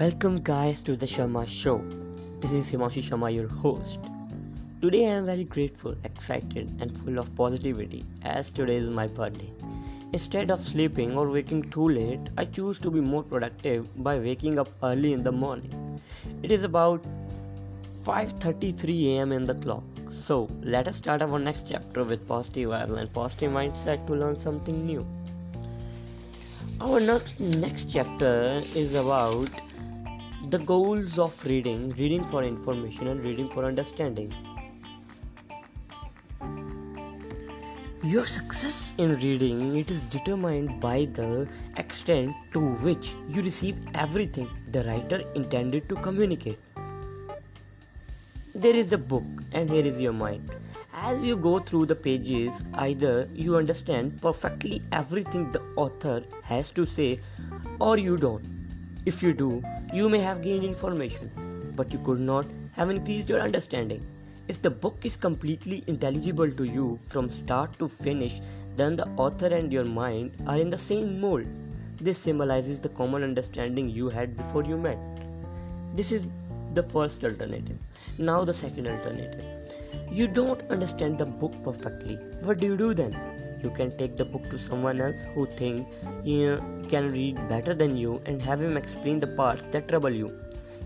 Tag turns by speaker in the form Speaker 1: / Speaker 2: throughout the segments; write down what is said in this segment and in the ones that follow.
Speaker 1: Welcome, guys, to the Sharma Show. This is Himanshu Sharma, your host. Today, I am very grateful, excited, and full of positivity as today is my birthday. Instead of sleeping or waking too late, I choose to be more productive by waking up early in the morning. It is about 5:33 a.m. in the clock. So, let us start our next chapter with positive vibes and positive mindset to learn something new. Our next, next chapter is about the goals of reading reading for information and reading for understanding. Your success in reading it is determined by the extent to which you receive everything the writer intended to communicate. There is the book and here is your mind as you go through the pages, either you understand perfectly everything the author has to say or you don't. If you do, you may have gained information, but you could not have increased your understanding. If the book is completely intelligible to you from start to finish, then the author and your mind are in the same mold. This symbolizes the common understanding you had before you met. This is the first alternative. Now, the second alternative you don't understand the book perfectly. What do you do then? You can take the book to someone else who think he can read better than you and have him explain the parts that trouble you.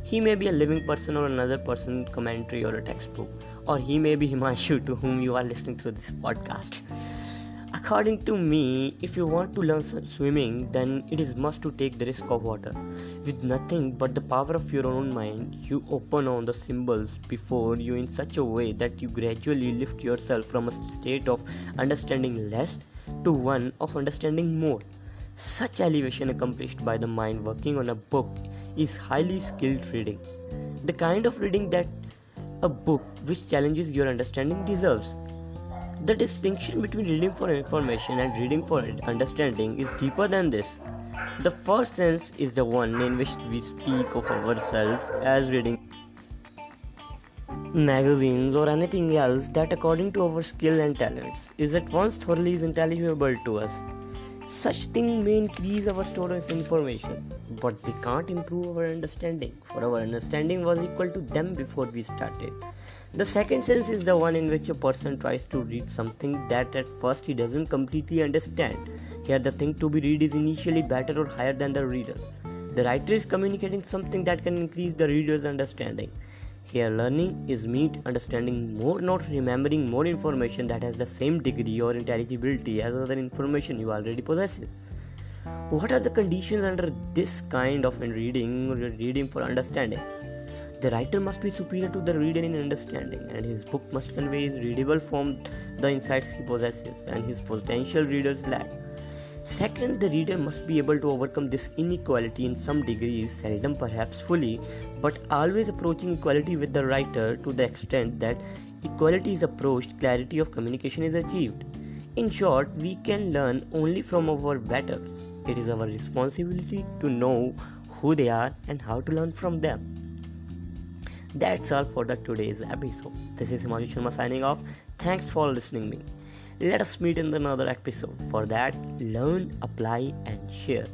Speaker 1: He may be a living person or another person commentary or a textbook, or he may be Himanshu to whom you are listening through this podcast. According to me, if you want to learn swimming, then it is must to take the risk of water. With nothing but the power of your own mind, you open on the symbols before you in such a way that you gradually lift yourself from a state of understanding less to one of understanding more. Such elevation accomplished by the mind working on a book is highly skilled reading. The kind of reading that a book which challenges your understanding deserves. The distinction between reading for information and reading for understanding is deeper than this. The first sense is the one in which we speak of ourselves as reading magazines or anything else that according to our skill and talents is at once thoroughly intelligible to us. Such things may increase our store of information, but they can't improve our understanding, for our understanding was equal to them before we started. The second sense is the one in which a person tries to read something that at first he doesn't completely understand. Here, the thing to be read is initially better or higher than the reader. The writer is communicating something that can increase the reader's understanding. Here, learning is meet understanding more, not remembering more information that has the same degree or intelligibility as other information you already possess. What are the conditions under this kind of reading reading for understanding? The writer must be superior to the reader in understanding, and his book must convey his readable form the insights he possesses and his potential readers lack. Second, the reader must be able to overcome this inequality in some degree, seldom perhaps fully, but always approaching equality with the writer to the extent that equality is approached, clarity of communication is achieved. In short, we can learn only from our betters. It is our responsibility to know who they are and how to learn from them. That's all for the today's episode. This is Himanshu Sharma signing off. Thanks for listening me. Let us meet in another episode. For that, learn, apply, and share.